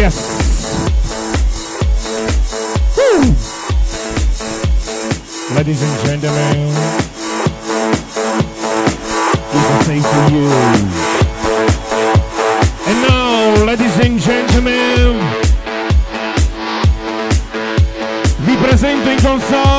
Yes. Woo. Ladies and gentlemen, we can thing for you. And now, ladies and gentlemen, vi present in console.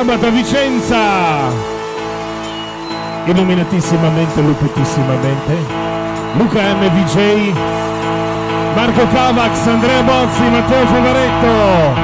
sabato a Vicenza. Illuminatissimamente lupitissimamente Luca MVJ Marco Cavax Andrea Bozzi Matteo Favaretto.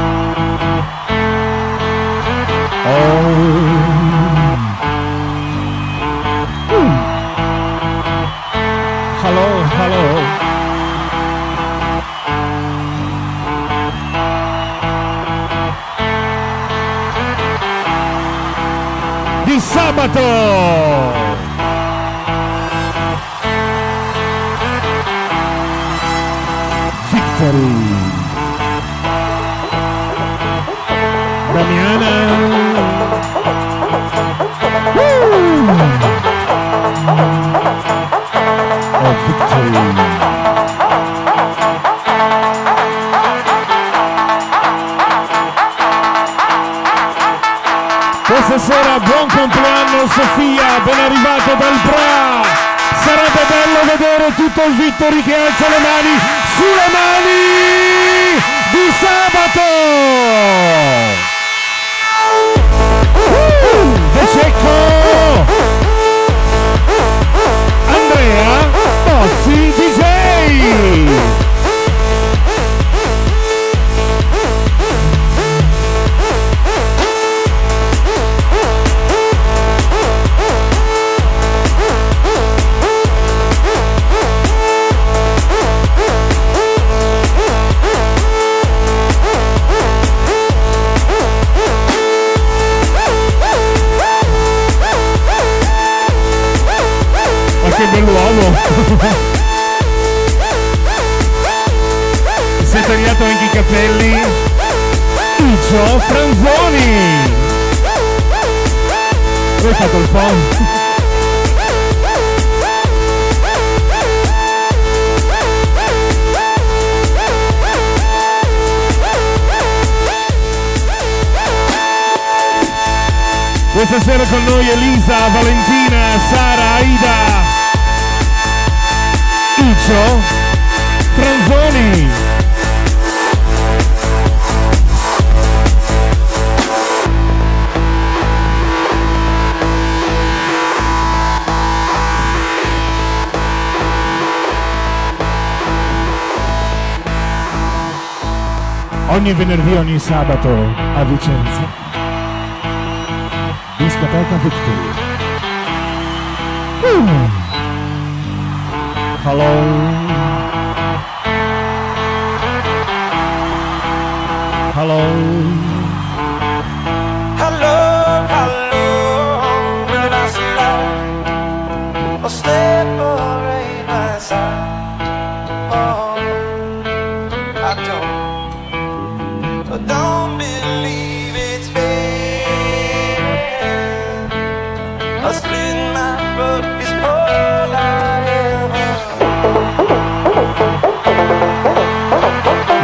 Ogni venerdì, ogni sabato a Vicenza. Discoteca Victory. Uh. Hello. Hello. Hello,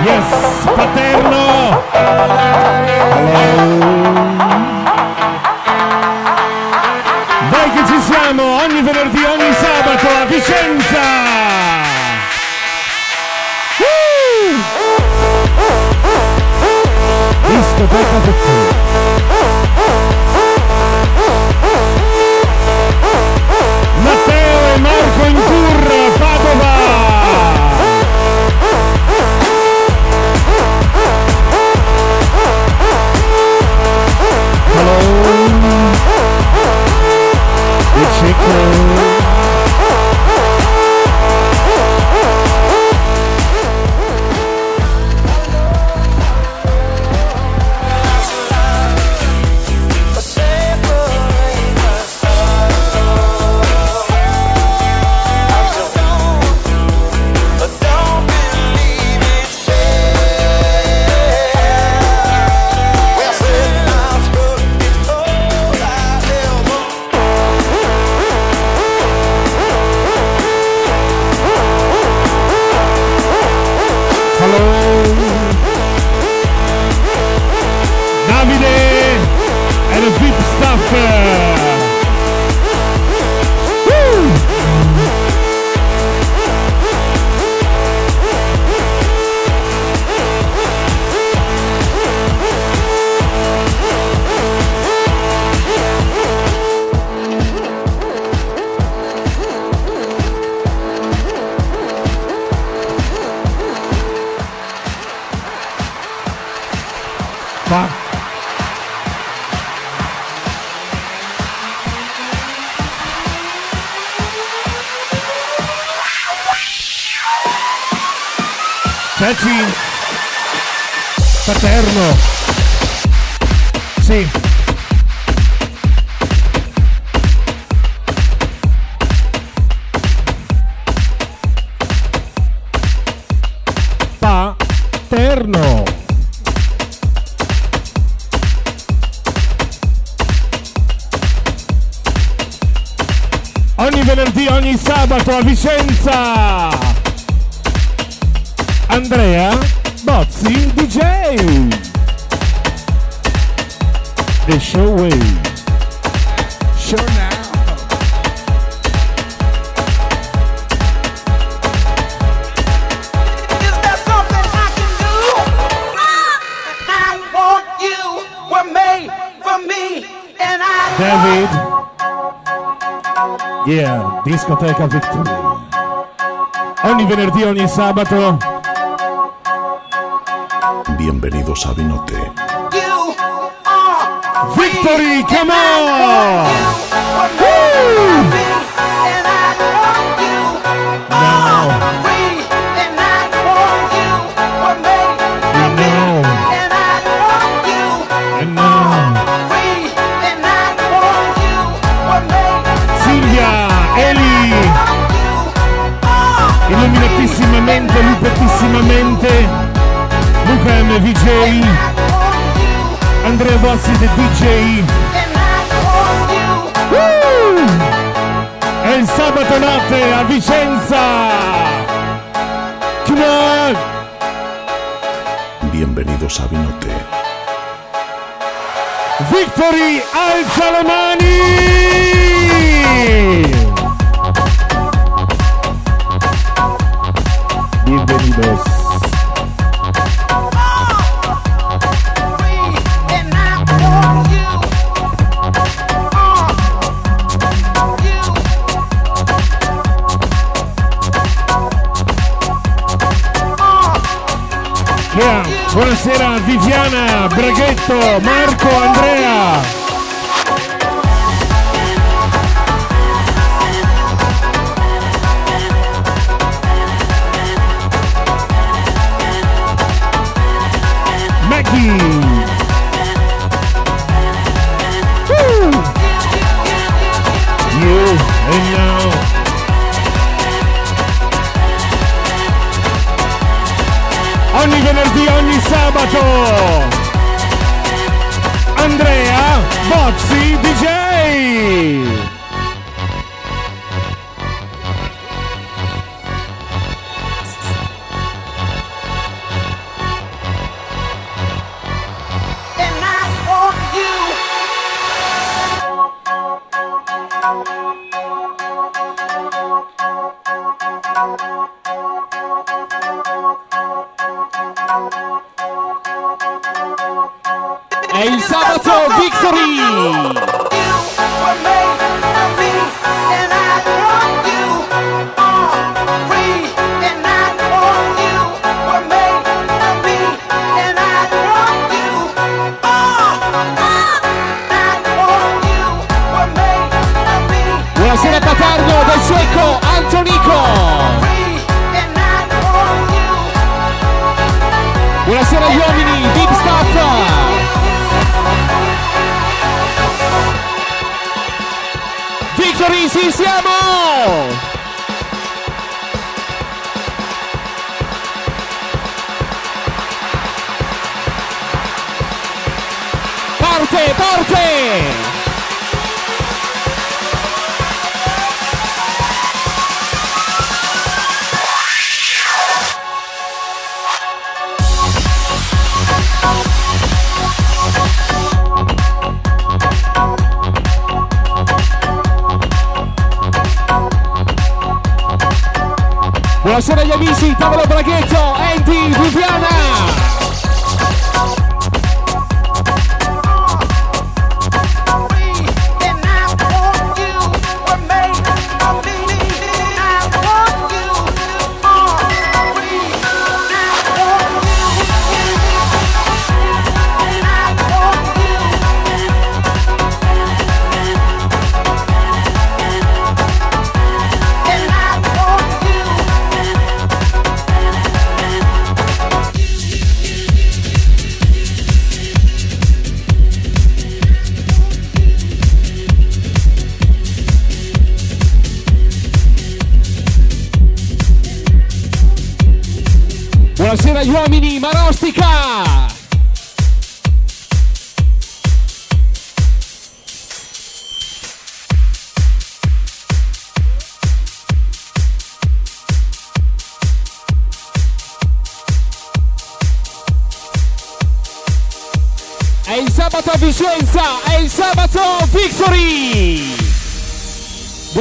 Yes, Paterno. Dai che ci siamo ogni venerdì, ogni sabato a Vicenza. Discoteca Victory. The Fa. Ceci. Paterno. Sì. Sabato a Vicenza. Discoteca Victory. Ogni venerdì, ogni sabato. Bienvenidos a Vinote. Victory, come on! No. Illuminatissimamente, lupettissimamente, Luca MVJ, Andrea Bossi the DJ. Woo! È il sabato notte a Vicenza! Come on! Bienvenidos a Vinote. Victory alza le mani! Unidos. Buonasera Viviana, Breghetto, Marco, Andrea. Funky. you and you. Ogni venerdì, ogni sabato. Andrea Bozzi DJ.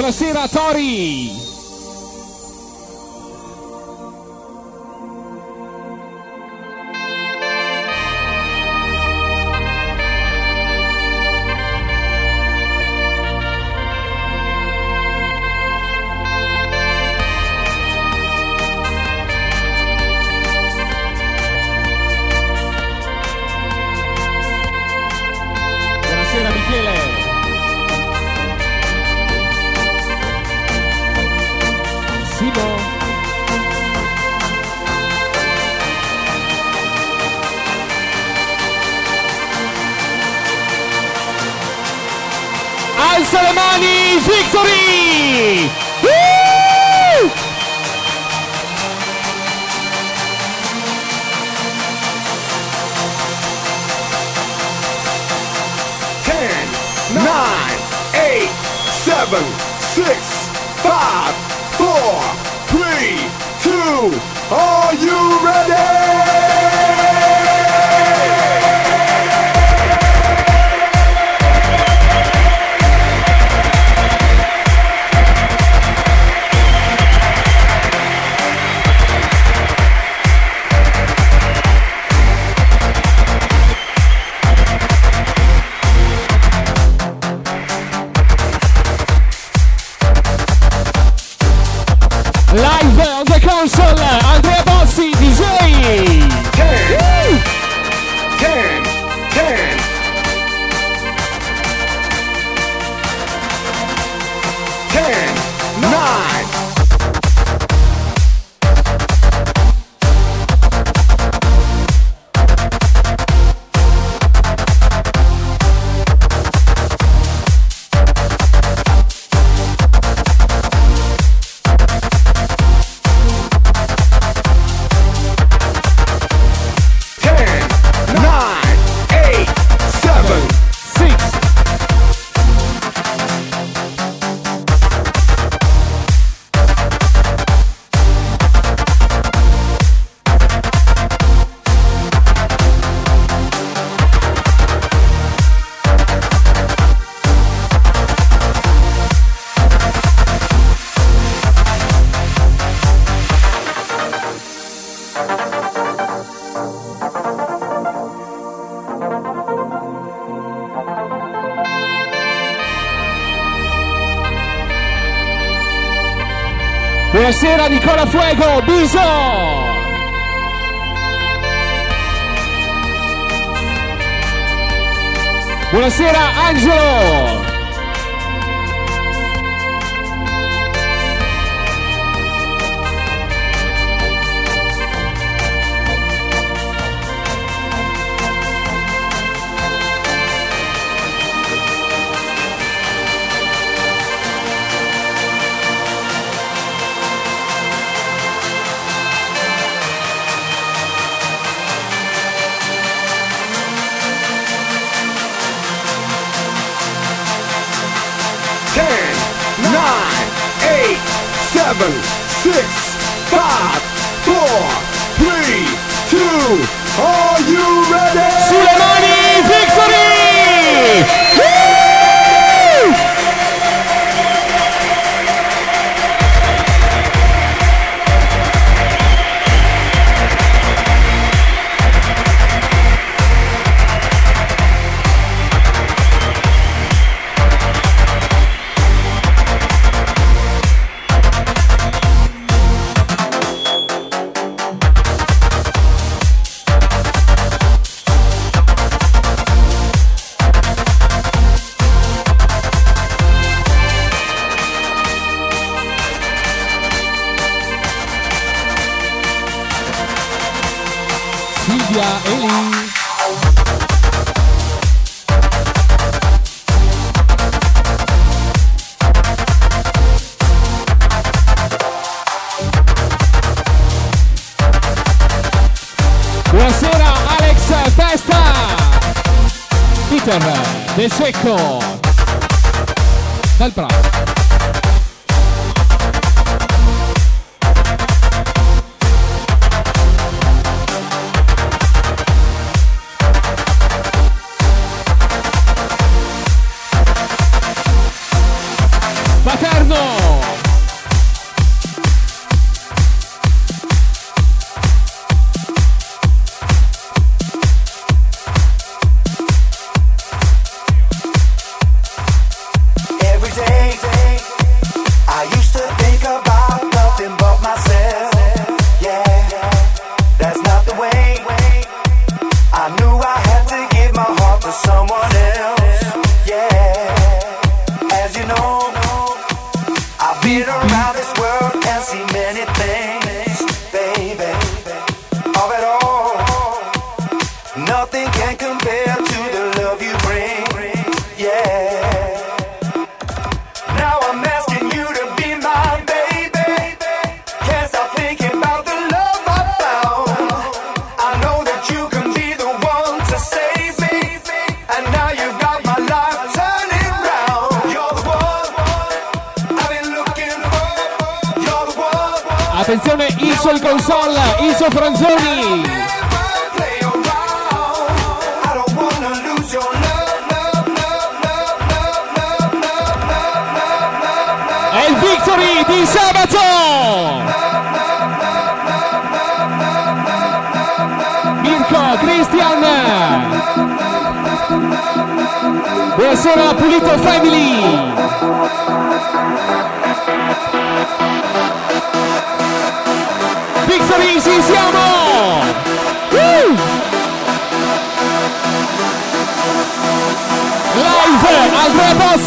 Francina Tori. Nicola Fuego, Biso! Buonasera Angelo! Hardcore.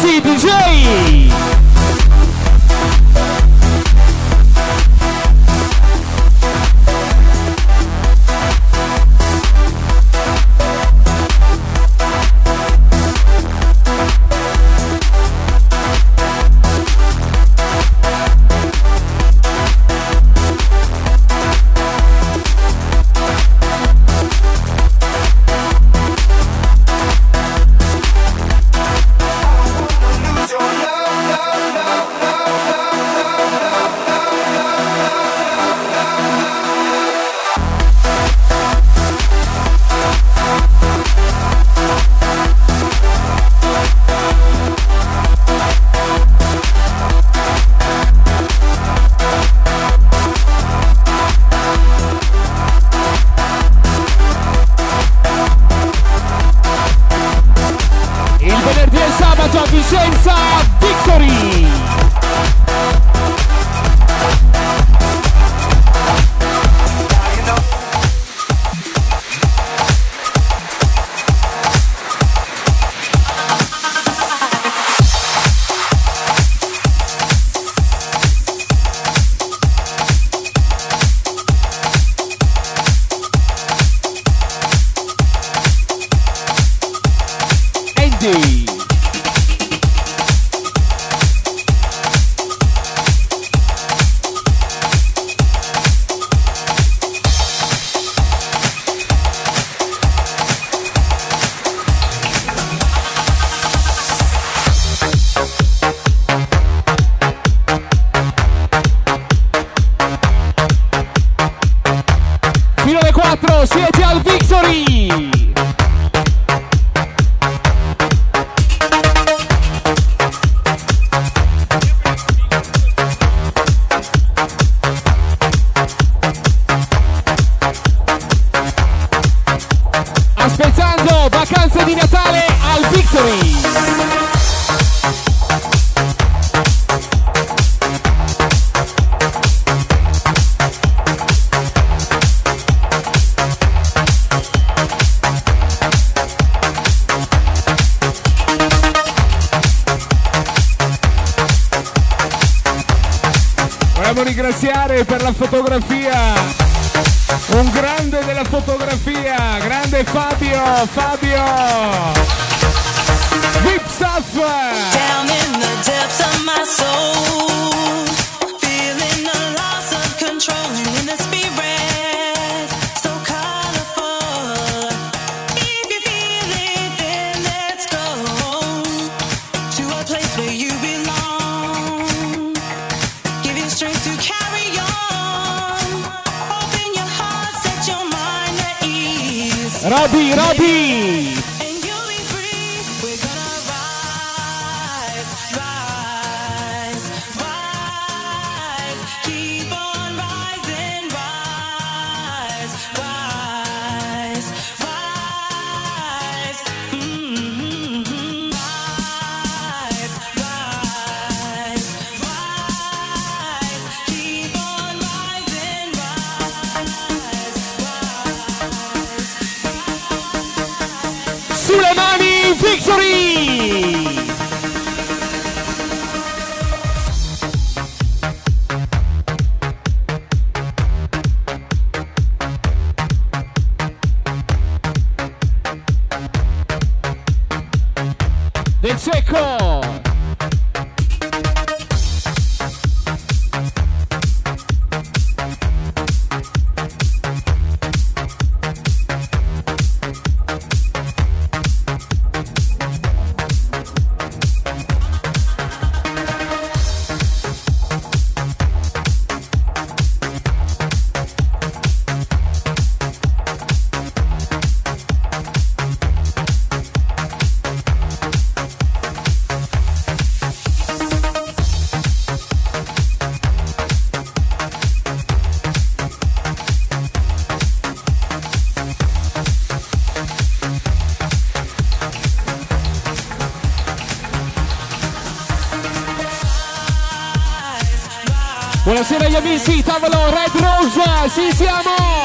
Recife, vem! ringraziare per la fotografia. Un grande della fotografia, grande Fabio, Fabio. Vip Staff. Down in the depths of my soul. Rabbi, Rabbi. sì, tavolo Red Rose, ci siamo!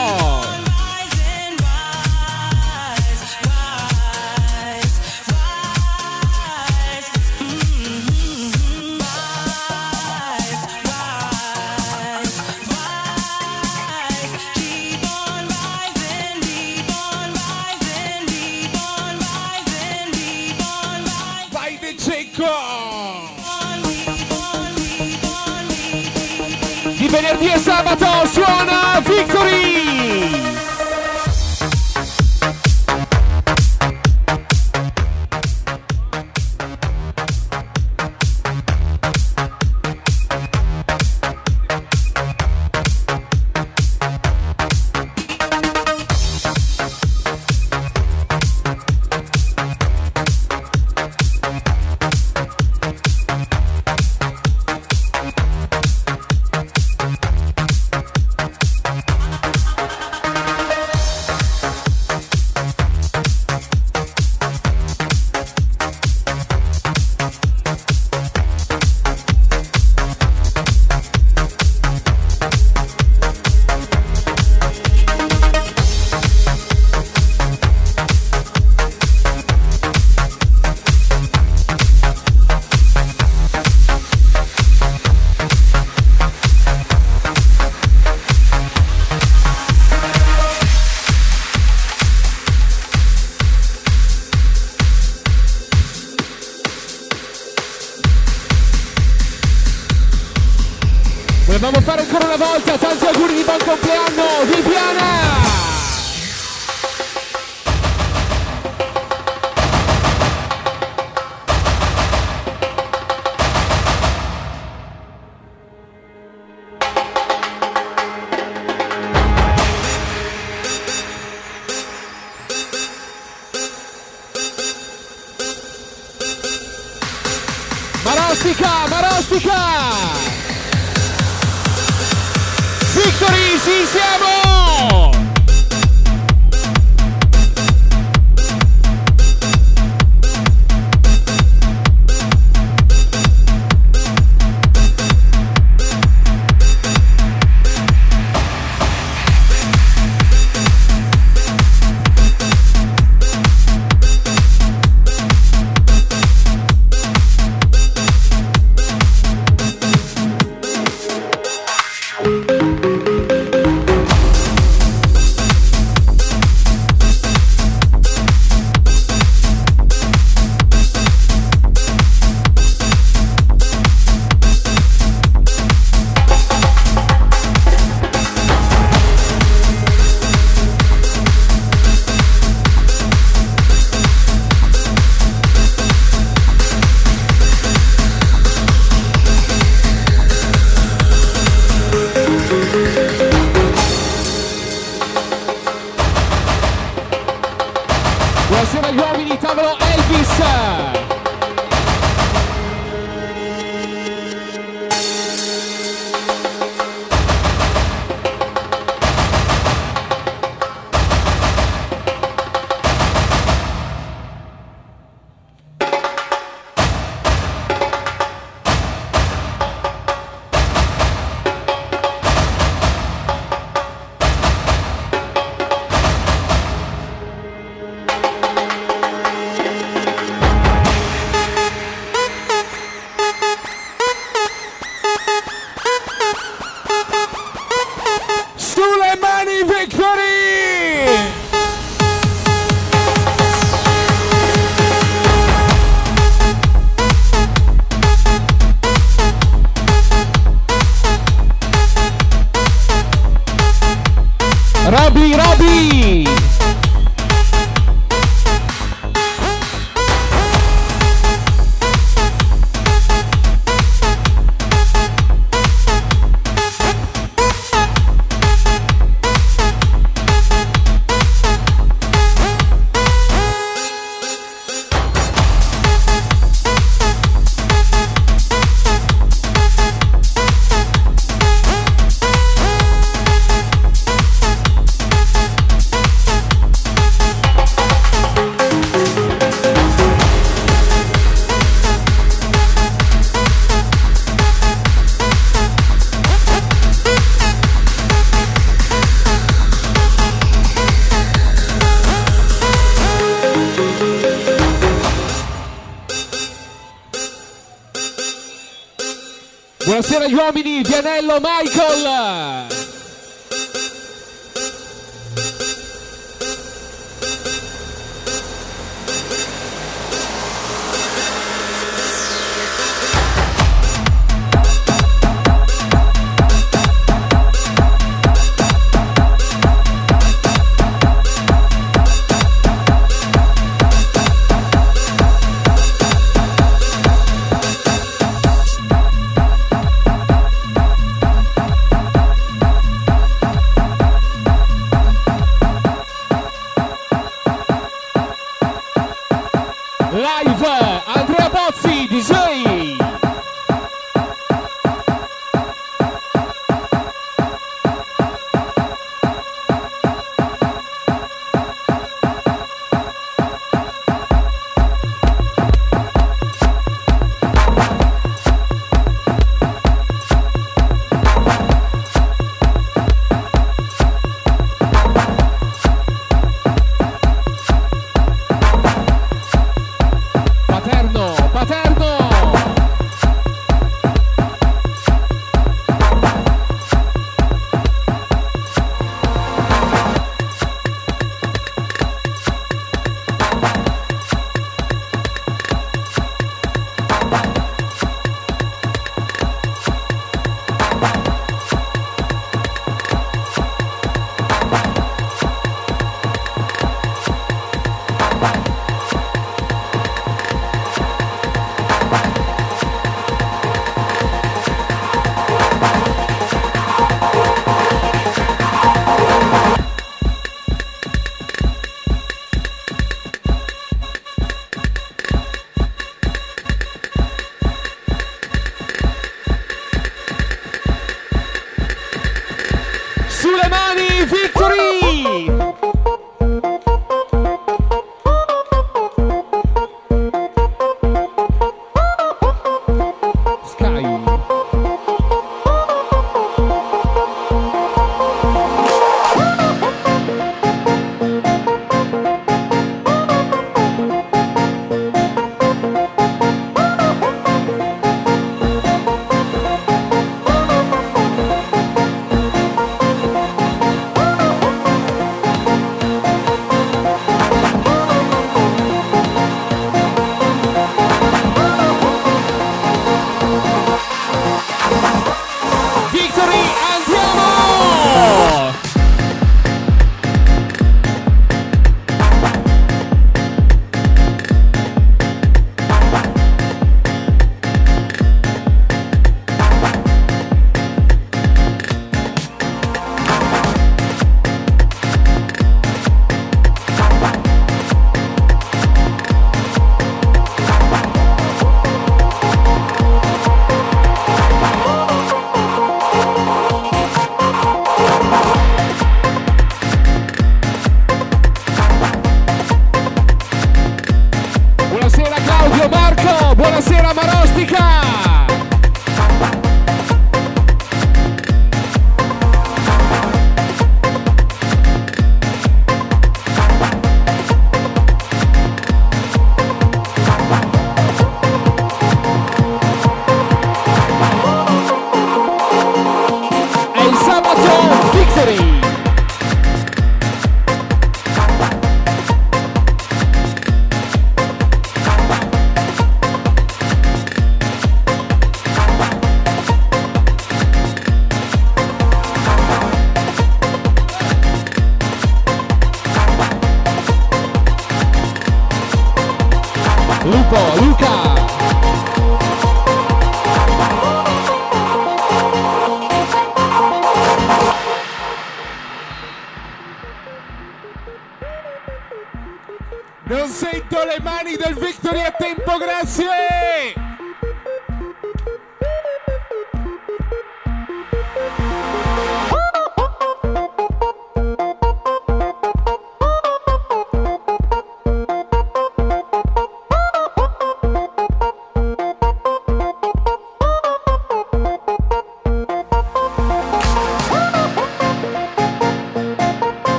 Buonasera agli uomini, Vianello Michael!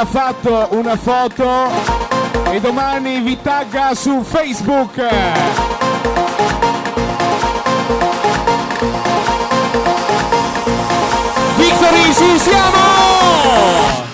ha fatto una foto e domani vi tagga su Facebook. Victory, ci siamo!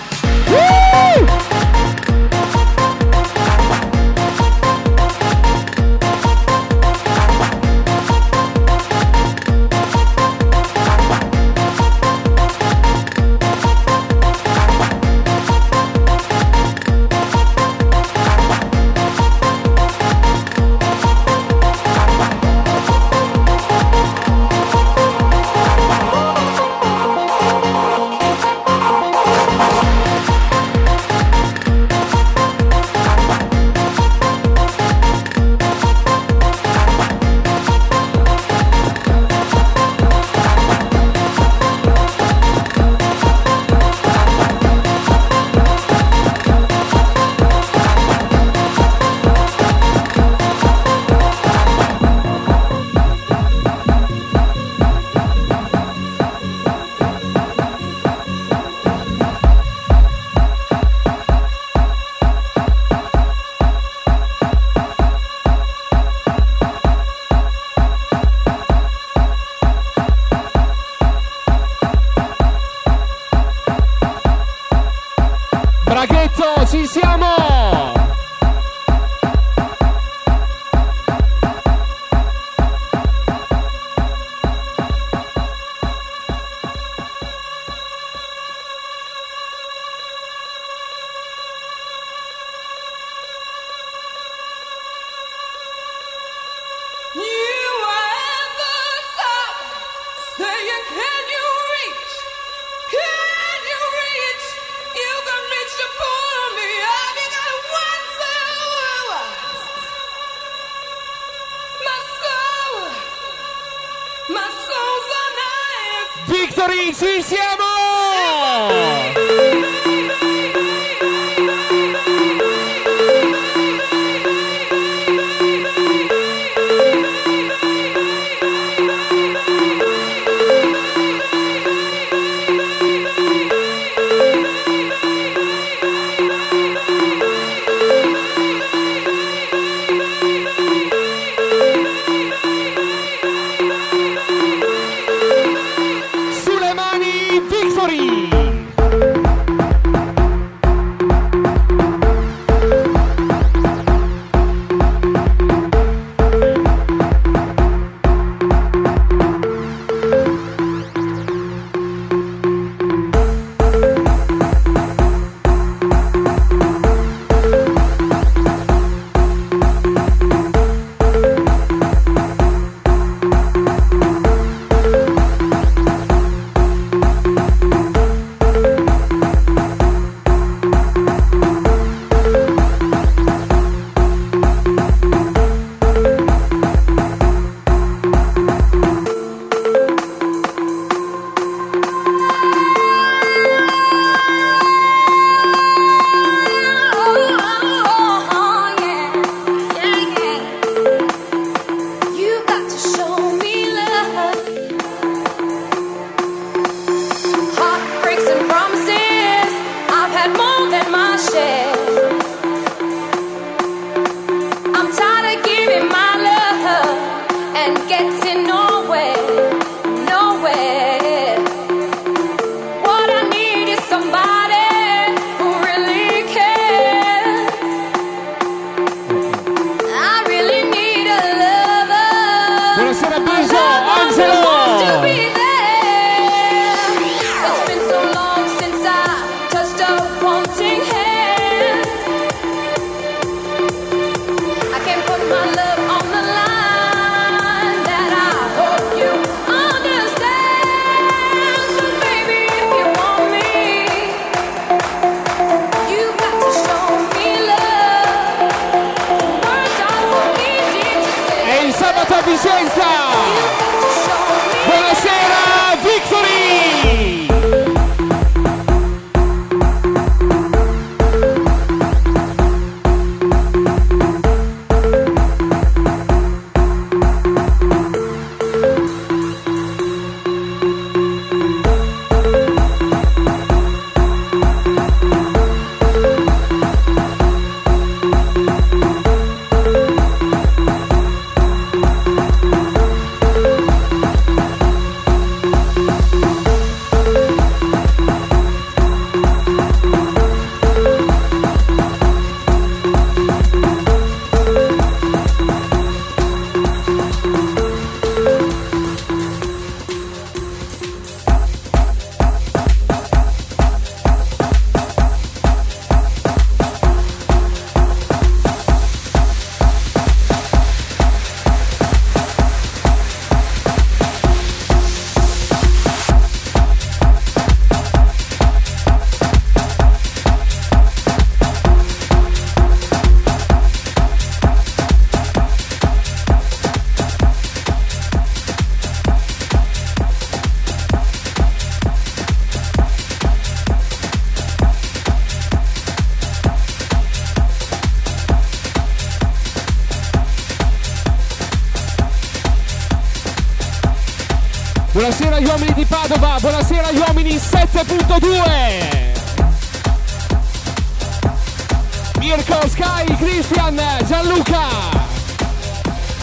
Mirko, Sky, Christian, Gianluca.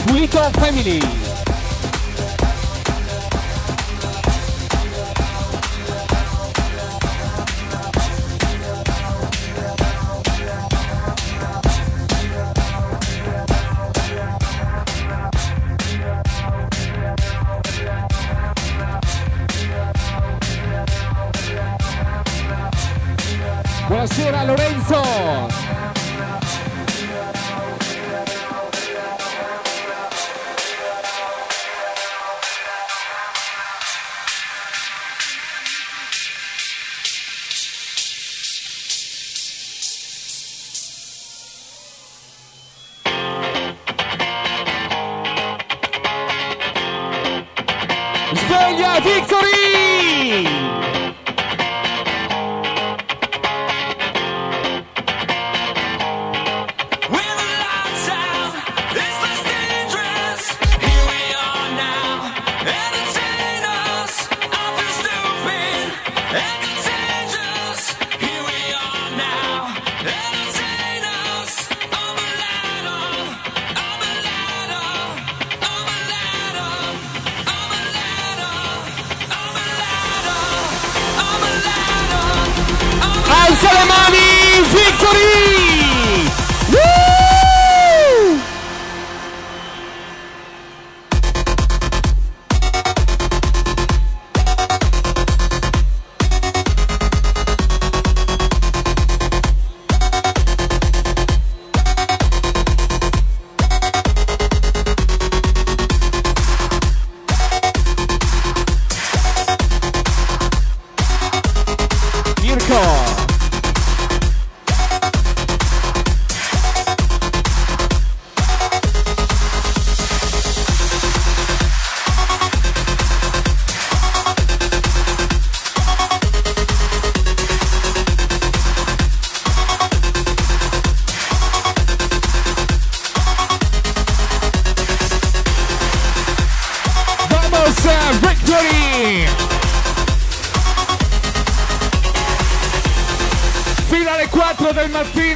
Pulito Family.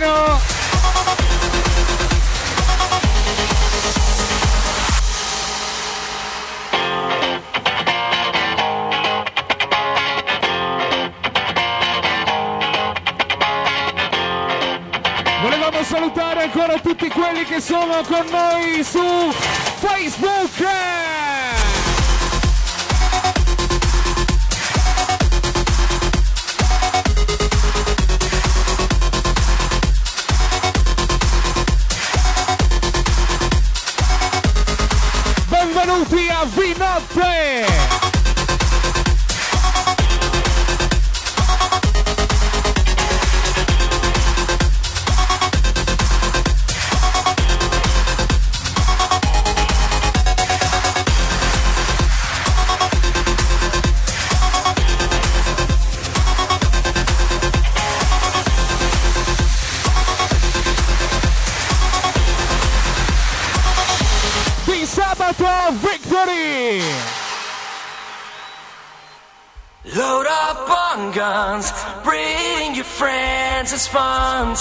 Mattino! Volevamo salutare ancora tutti quelli che sono con noi su Facebook!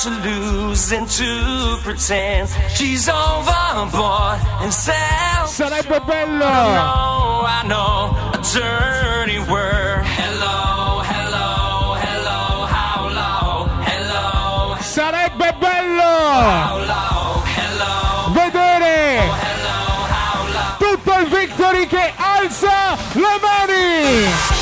To lose and to pretend she's overboard and self. Sarebbe bello! know, I know, a dirty word. Hello, hello, hello, how low? Hello, Sarebbe bello! how low? Hello, Vedere hello, how low? tutto il Victory che alza le mani!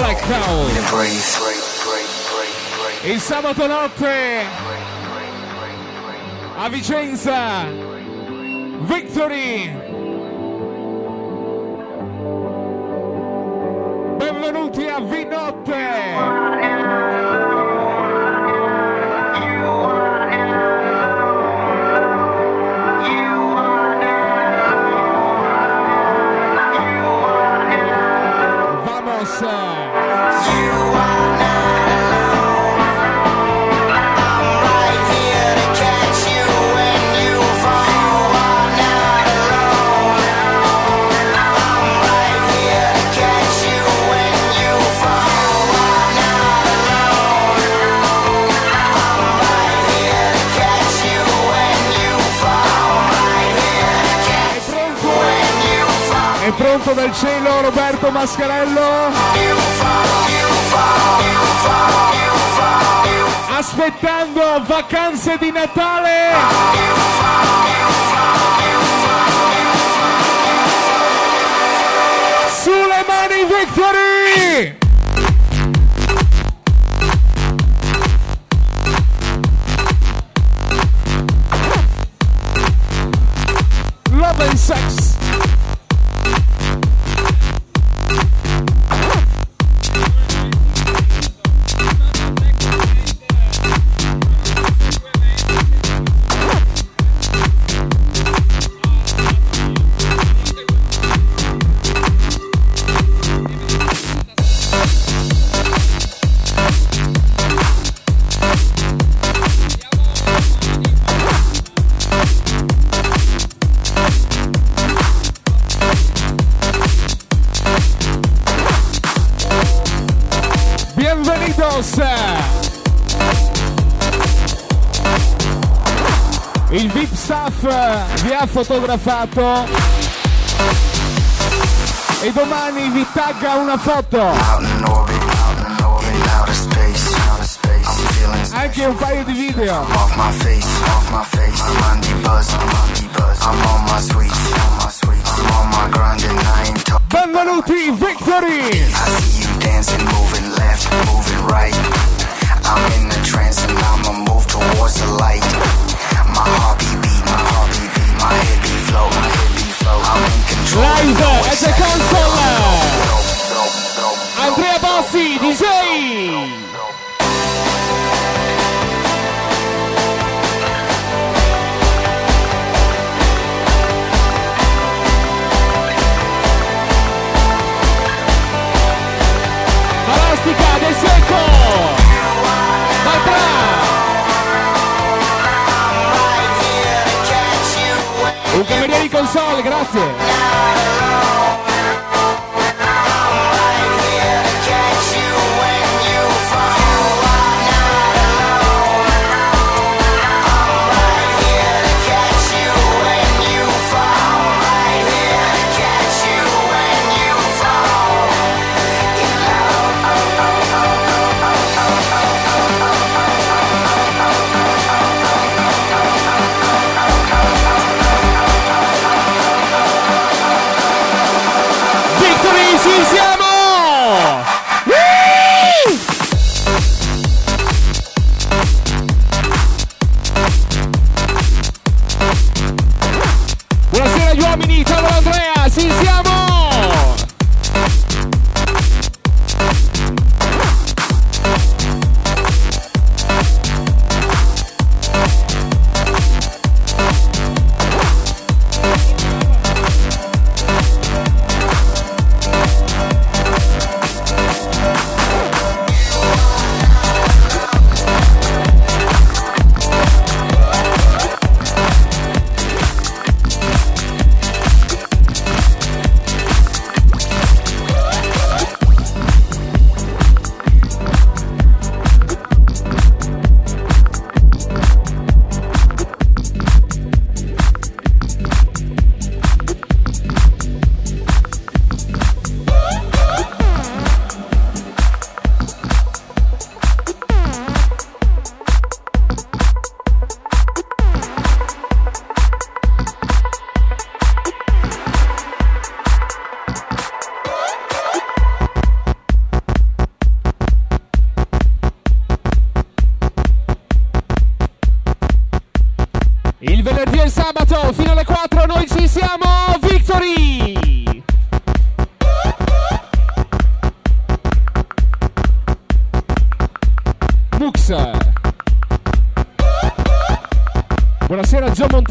Black Town. Il sabato notte a Vicenza. Victory. Benvenuti a Vinotte. Santo del Cielo Roberto Mascherello. Aspettando vacanze di Natale. Sulle mani Victory! Love and sex. fotografato e domani vi tagga una foto. Anche un paio di video. Benvenuti Victory!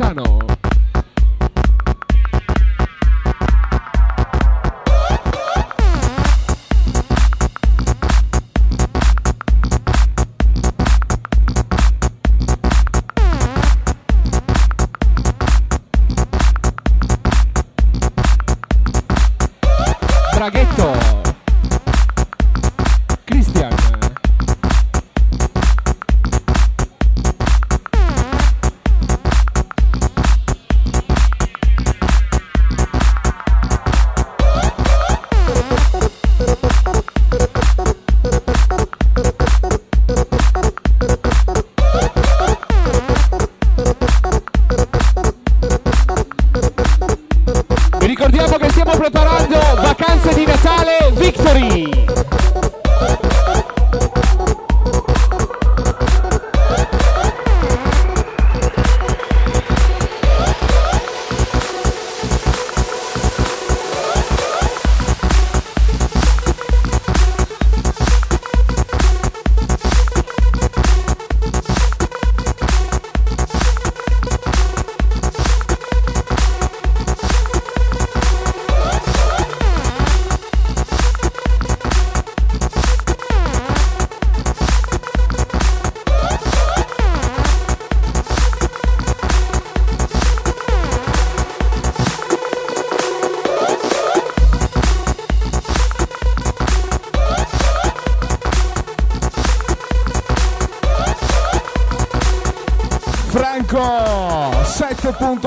Milano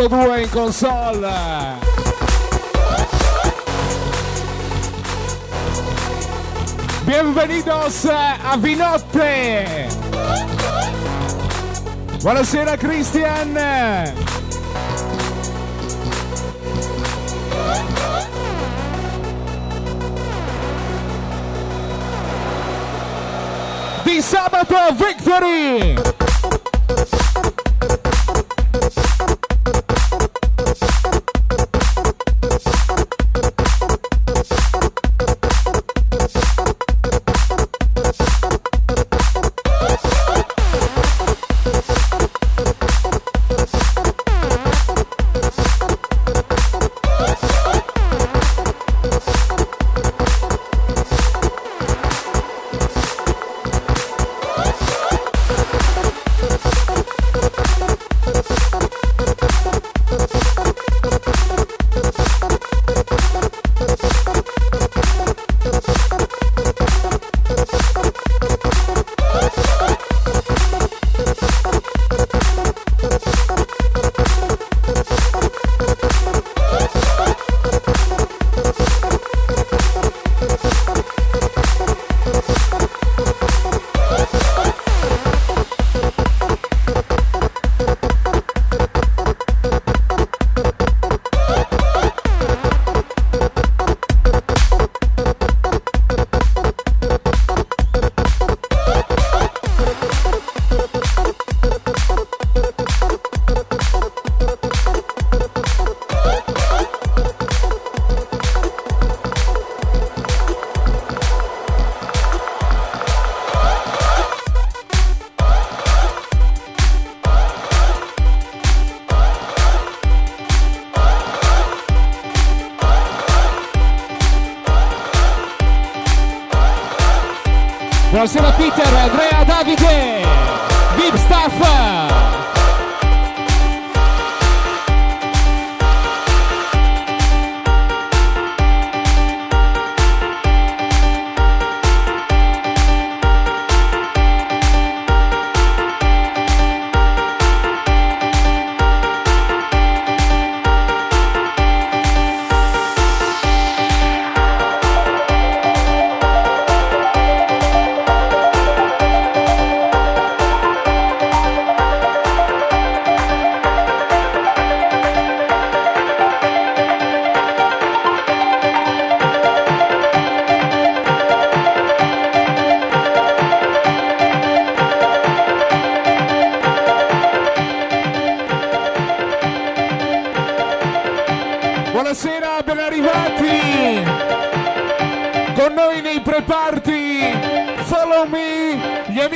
102 in console. Bienvenidos a Vinotte! Buonasera Christian! Di sabato Victory!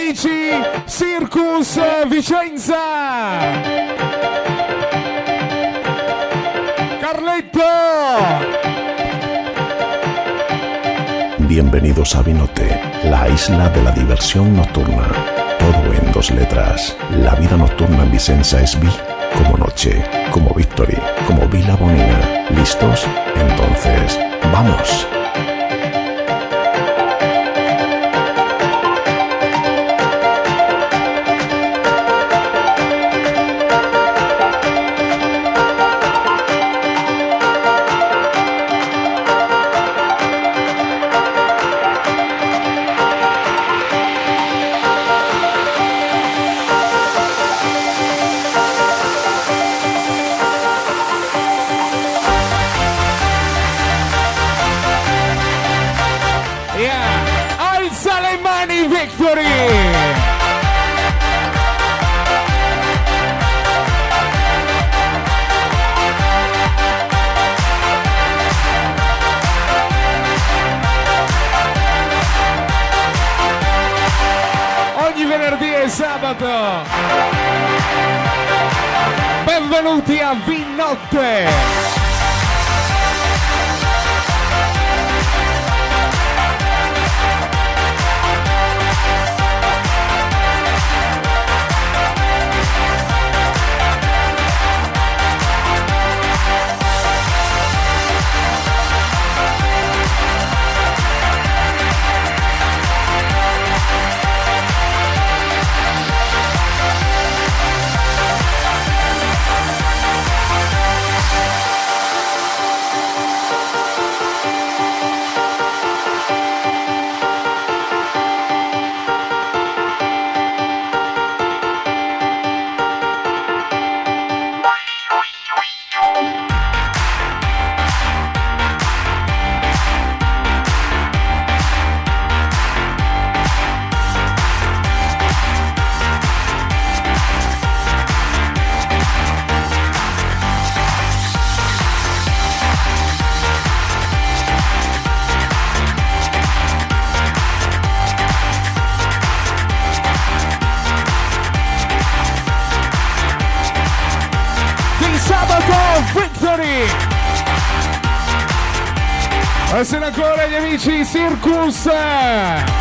Amici Circus Vicenza. Carletto. Bienvenidos a Vinote, la isla de la diversión nocturna. Todo en dos letras. La vida nocturna en Vicenza es Vi como noche, como Victory, como Vila Bonina. ¿Listos? Entonces, ¡vamos! Ancora gli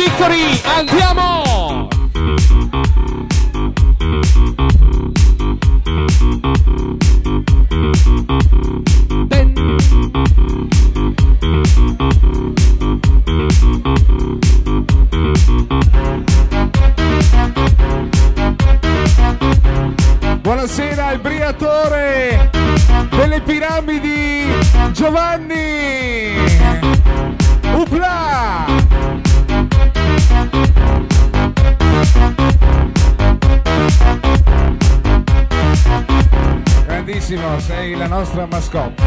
Victory, andiamo! Go.